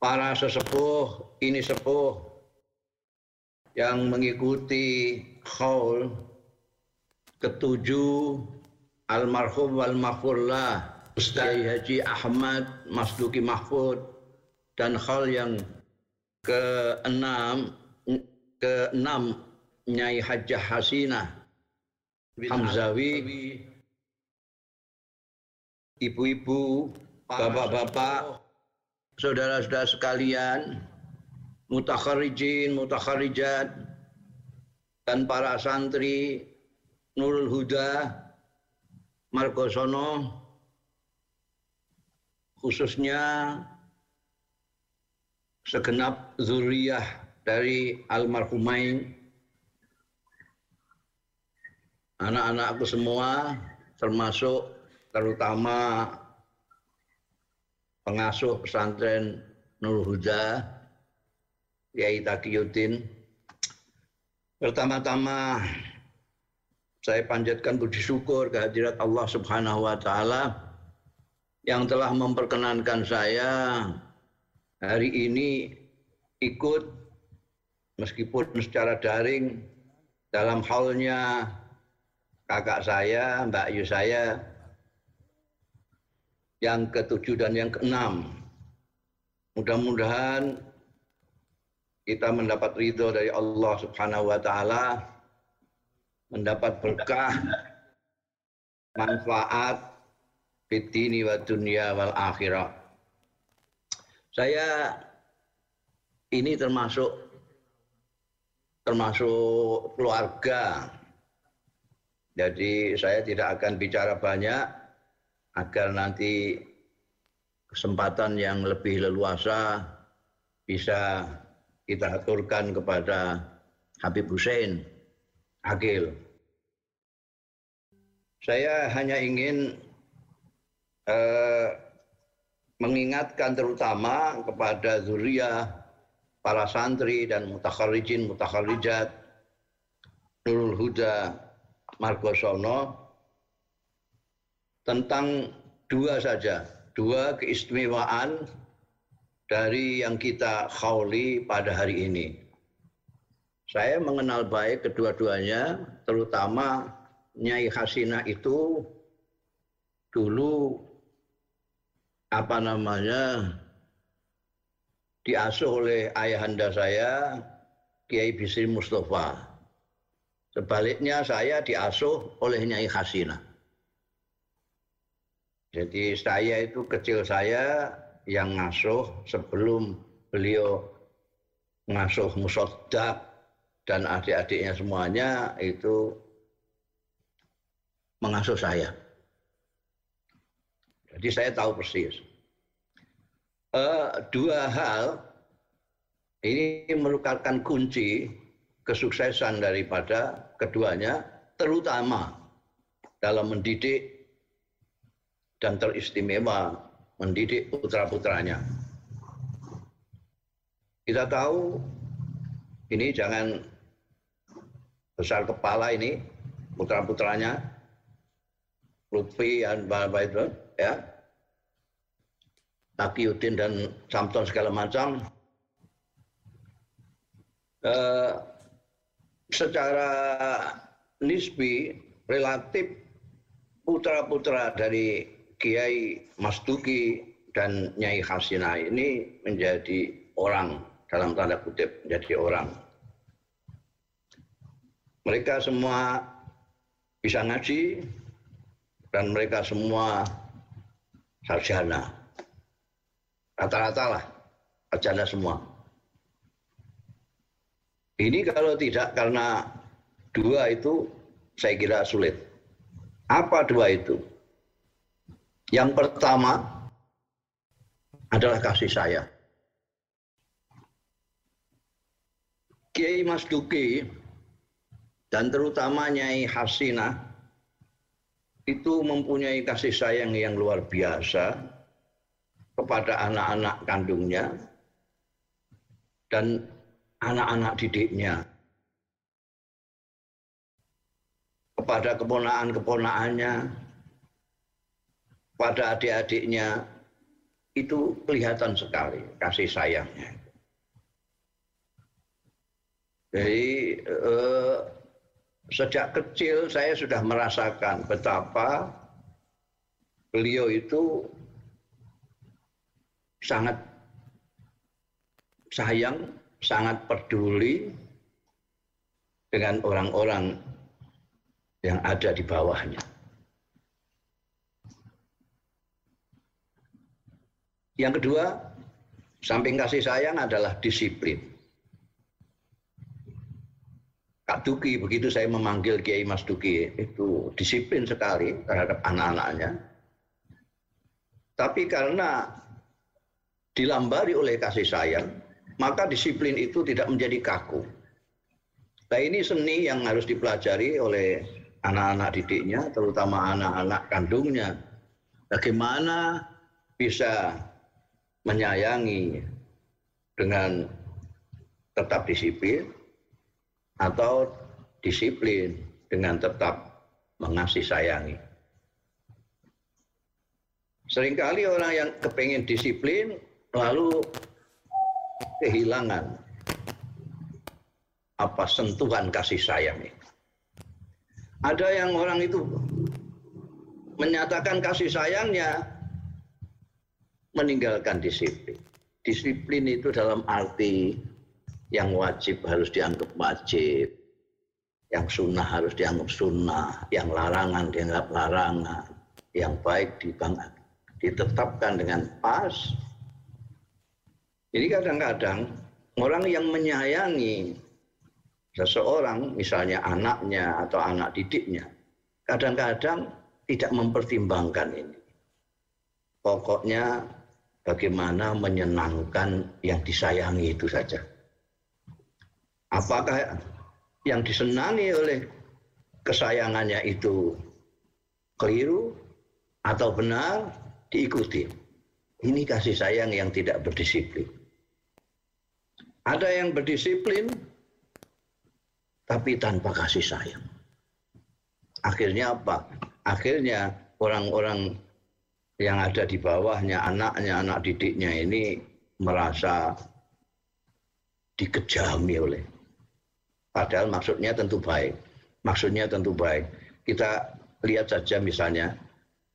para sesepuh ini sepuh yang mengikuti khaul ketujuh almarhum wal mahfurlah Ustaz Haji Ahmad Masduki Mahfud dan hal yang keenam keenam Nyai Hajah Hasinah Hamzawi ibu-ibu bapak-bapak saudara-saudara sekalian, mutakharijin, mutakharijat, dan para santri Nurul Huda, Margosono, khususnya segenap zuriyah dari almarhumain, anak-anakku semua, termasuk terutama pengasuh pesantren Nur Huda, Yai Taqiyuddin. Pertama-tama saya panjatkan puji syukur kehadirat Allah Subhanahu wa taala yang telah memperkenankan saya hari ini ikut meskipun secara daring dalam halnya kakak saya, Mbak Ayu saya yang ketujuh dan yang keenam. Mudah-mudahan kita mendapat ridho dari Allah Subhanahu wa taala, mendapat berkah, manfaat fitini wa dunia wal akhirah. Saya ini termasuk termasuk keluarga. Jadi saya tidak akan bicara banyak agar nanti kesempatan yang lebih leluasa bisa kita aturkan kepada Habib Hussein Agil. Saya hanya ingin eh, mengingatkan terutama kepada zuriyah para santri dan mutakharijin mutakharijat Nurul Huda Margosono tentang dua saja, dua keistimewaan dari yang kita khawli pada hari ini. Saya mengenal baik kedua-duanya, terutama Nyai Hasina itu dulu apa namanya diasuh oleh ayahanda saya Kiai Bisri Mustafa. Sebaliknya saya diasuh oleh Nyai Hasina. Jadi saya itu kecil saya yang ngasuh sebelum beliau ngasuh musodak dan adik-adiknya semuanya itu mengasuh saya. Jadi saya tahu persis. Uh, dua hal ini merupakan kunci kesuksesan daripada keduanya, terutama dalam mendidik dan teristimewa mendidik putra-putranya. Kita tahu ini jangan besar kepala ini putra-putranya Lutfi dan itu ya Taqiyuddin dan Samton segala macam eh, secara nisbi relatif putra-putra dari Kiai Mas Duki dan Nyai Hasina ini menjadi orang dalam tanda kutip menjadi orang. Mereka semua bisa ngaji dan mereka semua sarjana. Rata-rata lah sarjana semua. Ini kalau tidak karena dua itu saya kira sulit. Apa dua itu? Yang pertama adalah kasih sayang. Kiai Mas Duki dan terutama Nyai Hasina itu mempunyai kasih sayang yang luar biasa kepada anak-anak kandungnya dan anak-anak didiknya. Kepada keponaan-keponaannya, pada adik-adiknya itu kelihatan sekali kasih sayangnya. Jadi eh, sejak kecil saya sudah merasakan betapa beliau itu sangat sayang, sangat peduli dengan orang-orang yang ada di bawahnya. Yang kedua, samping kasih sayang adalah disiplin. Kak Duki, begitu saya memanggil Kiai Mas Duki, itu disiplin sekali terhadap anak-anaknya. Tapi karena dilambari oleh kasih sayang, maka disiplin itu tidak menjadi kaku. Nah ini seni yang harus dipelajari oleh anak-anak didiknya, terutama anak-anak kandungnya. Bagaimana bisa menyayangi dengan tetap disiplin, atau disiplin dengan tetap mengasih sayangi. Seringkali orang yang kepengen disiplin lalu kehilangan apa sentuhan kasih sayang. Ada yang orang itu menyatakan kasih sayangnya meninggalkan disiplin. Disiplin itu dalam arti yang wajib harus dianggap wajib, yang sunnah harus dianggap sunnah, yang larangan dianggap larangan, yang baik dibangun, ditetapkan dengan pas. Jadi kadang-kadang orang yang menyayangi seseorang, misalnya anaknya atau anak didiknya, kadang-kadang tidak mempertimbangkan ini. Pokoknya bagaimana menyenangkan yang disayangi itu saja. Apakah yang disenangi oleh kesayangannya itu keliru atau benar diikuti. Ini kasih sayang yang tidak berdisiplin. Ada yang berdisiplin tapi tanpa kasih sayang. Akhirnya apa? Akhirnya orang-orang yang ada di bawahnya, anaknya, anak didiknya ini merasa dikejami oleh Padahal maksudnya tentu baik. Maksudnya tentu baik. Kita lihat saja misalnya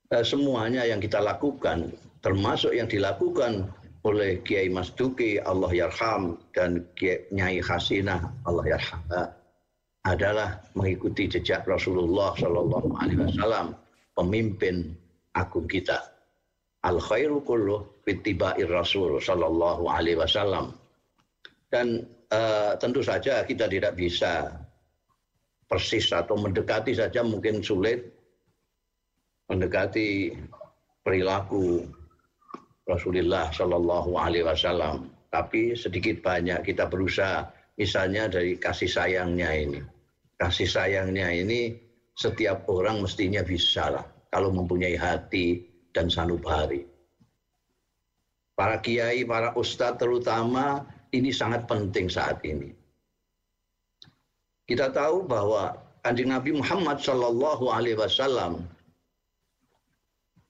eh, semuanya yang kita lakukan termasuk yang dilakukan oleh Kiai Mas Duki Allah Yarham dan Kiai Nyai Hasinah Allah Yarham adalah mengikuti jejak Rasulullah Shallallahu Alaihi Wasallam pemimpin agung kita al khairu kullu fitibair Rasul Shallallahu Alaihi Wasallam. Dan uh, tentu saja kita tidak bisa persis atau mendekati saja mungkin sulit mendekati perilaku Rasulullah Shallallahu Alaihi Wasallam. Tapi sedikit banyak kita berusaha, misalnya dari kasih sayangnya ini, kasih sayangnya ini setiap orang mestinya bisa lah. Kalau mempunyai hati dan sanubari. Para kiai, para ustadz terutama ini sangat penting saat ini. Kita tahu bahwa kanjeng Nabi Muhammad Shallallahu Alaihi Wasallam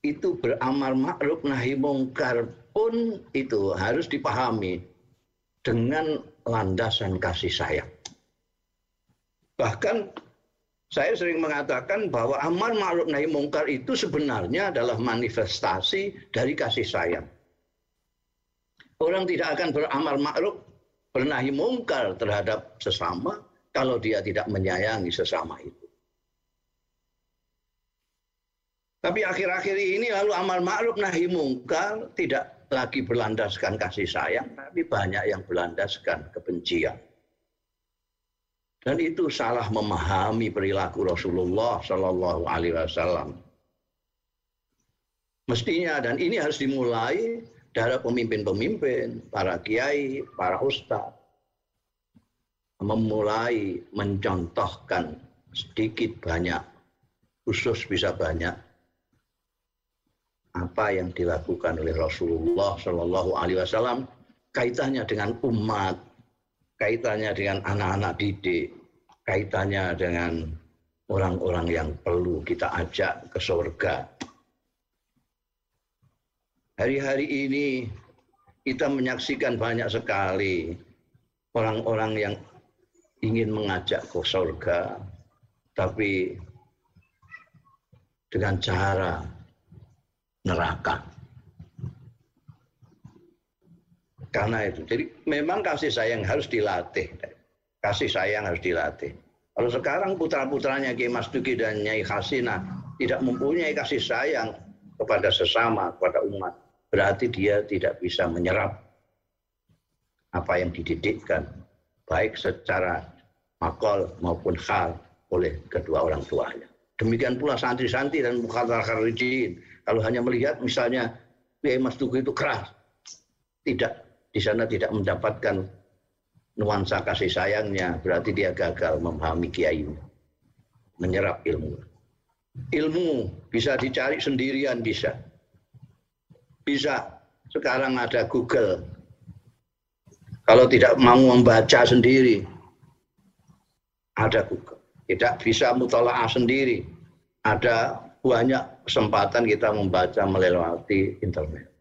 itu beramar ma'ruf nahi mungkar pun itu harus dipahami dengan landasan kasih sayang. Bahkan saya sering mengatakan bahwa amar ma'ruf nahi mungkar itu sebenarnya adalah manifestasi dari kasih sayang. Orang tidak akan beramal ma'ruf, bernahi mungkar terhadap sesama kalau dia tidak menyayangi sesama itu. Tapi akhir-akhir ini lalu amal ma'ruf nahi mungkar tidak lagi berlandaskan kasih sayang, tapi banyak yang berlandaskan kebencian. Dan itu salah memahami perilaku Rasulullah Shallallahu Alaihi Wasallam. Mestinya dan ini harus dimulai dari pemimpin-pemimpin, para kiai, para ustaz, memulai mencontohkan sedikit banyak, khusus bisa banyak, apa yang dilakukan oleh Rasulullah Shallallahu Alaihi Wasallam kaitannya dengan umat, kaitannya dengan anak-anak didik, kaitannya dengan orang-orang yang perlu kita ajak ke surga. hari-hari ini kita menyaksikan banyak sekali orang-orang yang ingin mengajak ke surga, tapi dengan cara neraka. Karena itu, jadi memang kasih sayang harus dilatih. Kasih sayang harus dilatih. Kalau sekarang putra-putranya Ki Mas Duki dan Nyai Hasina tidak mempunyai kasih sayang kepada sesama, kepada umat, berarti dia tidak bisa menyerap apa yang dididikkan, baik secara makol maupun hal oleh kedua orang tuanya. Demikian pula santri-santri dan mukhatar kharijin. Kalau hanya melihat misalnya Kiai Mas Tugu itu keras, tidak di sana tidak mendapatkan nuansa kasih sayangnya, berarti dia gagal memahami kiai, menyerap ilmu. Ilmu bisa dicari sendirian bisa. Bisa. Sekarang ada Google. Kalau tidak mau membaca sendiri, ada Google. Tidak bisa mutolaah sendiri. Ada banyak kesempatan kita membaca melewati internet.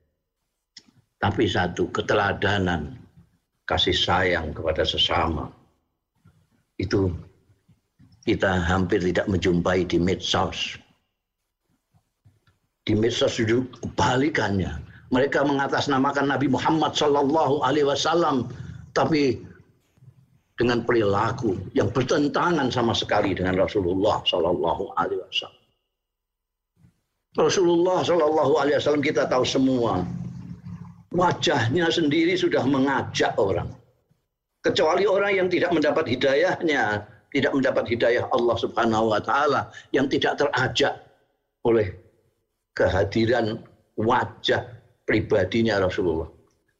Tapi satu, keteladanan, kasih sayang kepada sesama. Itu kita hampir tidak menjumpai di medsos. Di medsos itu kebalikannya. Mereka mengatasnamakan Nabi Muhammad Sallallahu Alaihi Wasallam, tapi dengan perilaku yang bertentangan sama sekali dengan Rasulullah Sallallahu Alaihi Wasallam. Rasulullah Sallallahu Alaihi Wasallam kita tahu semua wajahnya sendiri sudah mengajak orang. Kecuali orang yang tidak mendapat hidayahnya, tidak mendapat hidayah Allah Subhanahu wa taala yang tidak terajak oleh kehadiran wajah pribadinya Rasulullah.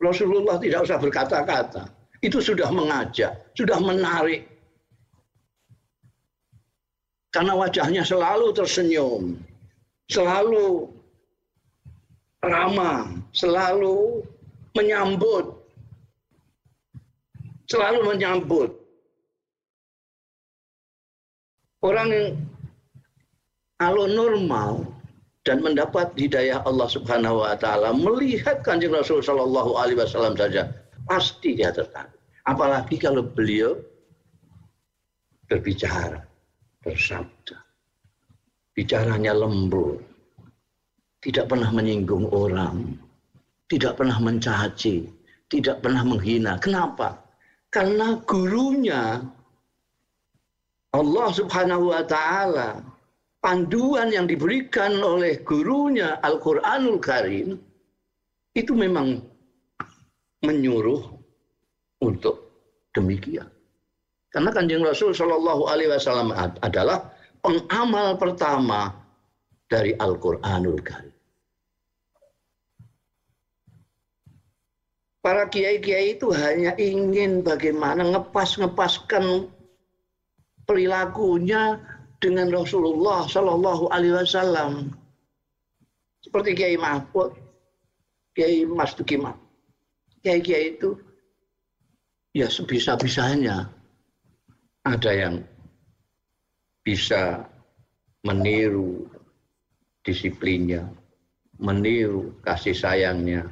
Rasulullah tidak usah berkata-kata, itu sudah mengajak, sudah menarik. Karena wajahnya selalu tersenyum, selalu ramah, selalu menyambut. Selalu menyambut. Orang yang kalau normal dan mendapat hidayah Allah Subhanahu wa taala melihat Kanjeng Rasul sallallahu alaihi wasallam saja pasti dia tertarik. Apalagi kalau beliau berbicara, bersabda. Bicaranya lembut, tidak pernah menyinggung orang, tidak pernah mencaci, tidak pernah menghina. Kenapa? Karena gurunya Allah Subhanahu wa taala panduan yang diberikan oleh gurunya Al-Qur'anul Karim itu memang menyuruh untuk demikian. Karena Kanjeng Rasul Shallallahu alaihi wasallam adalah pengamal pertama dari Al-Qur'anul Karim. para kiai-kiai itu hanya ingin bagaimana ngepas-ngepaskan perilakunya dengan Rasulullah Shallallahu Alaihi Wasallam. Seperti Kiai Mahfud, Kiai Mas Tukimah. Kiai-kiai itu ya sebisa-bisanya ada yang bisa meniru disiplinnya, meniru kasih sayangnya,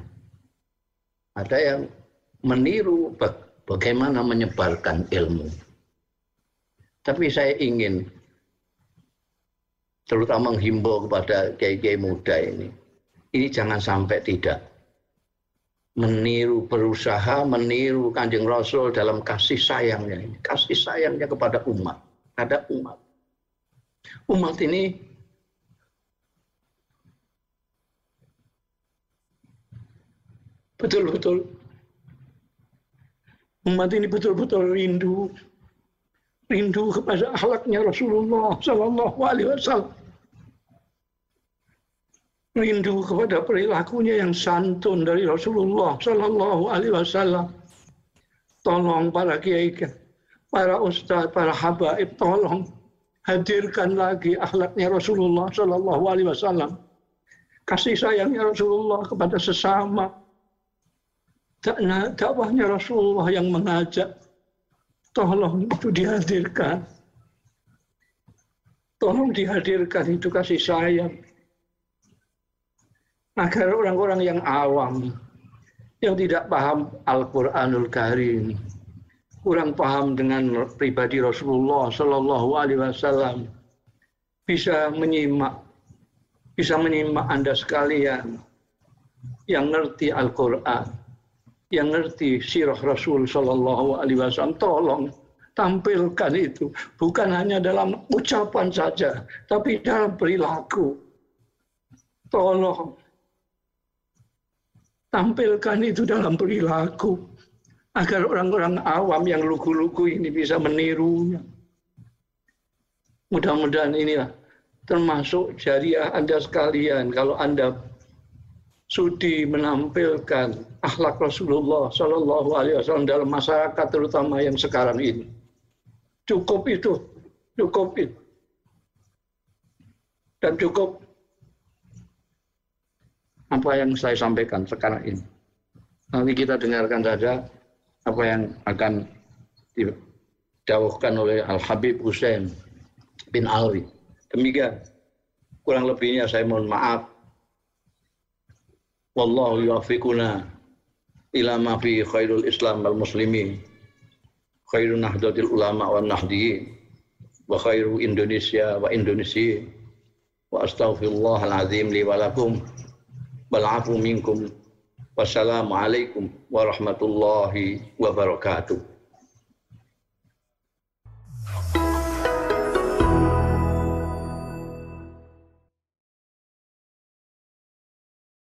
ada yang meniru bagaimana menyebarkan ilmu. Tapi saya ingin terutama menghimbau kepada kiai-kiai muda ini. Ini jangan sampai tidak meniru berusaha meniru kanjeng Rasul dalam kasih sayangnya ini. Kasih sayangnya kepada umat. Ada umat. Umat ini betul-betul umat ini betul-betul rindu. Rindu kepada akhlaknya Rasulullah Sallallahu Alaihi Wasallam. Rindu kepada perilakunya yang santun dari Rasulullah Sallallahu Alaihi Wasallam. Tolong para kiai para ustadz para habaib tolong hadirkan lagi akhlaknya Rasulullah Sallallahu Alaihi Wasallam. Kasih sayangnya Rasulullah kepada sesama dakwahnya Rasulullah yang mengajak tolong itu dihadirkan. Tolong dihadirkan itu kasih sayang. Agar orang-orang yang awam yang tidak paham Al-Qur'anul Karim kurang paham dengan pribadi Rasulullah Shallallahu Alaihi Wasallam bisa menyimak bisa menyimak anda sekalian yang ngerti Al-Quran yang ngerti sirah Rasul Shallallahu Alaihi Wasallam tolong tampilkan itu. Bukan hanya dalam ucapan saja tapi dalam perilaku. Tolong tampilkan itu dalam perilaku agar orang-orang awam yang lugu-lugu ini bisa menirunya. Mudah-mudahan inilah termasuk jariah Anda sekalian. Kalau Anda sudi menampilkan akhlak Rasulullah Shallallahu Alaihi Wasallam dalam masyarakat terutama yang sekarang ini. Cukup itu, cukup itu. Dan cukup apa yang saya sampaikan sekarang ini. Nanti kita dengarkan saja apa yang akan dijauhkan oleh Al Habib Hussein bin Alwi. Demikian kurang lebihnya saya mohon maaf. Wallahu yuafiquna ila ma fi khairul Islam wal muslimin. Khairun nahdlatil ulama wa nahdiyin wa khairu Indonesia wa Indonesia wa astaghfirullahal azim li wa lakum wal afu minkum Wassalamualaikum warahmatullahi wabarakatuh.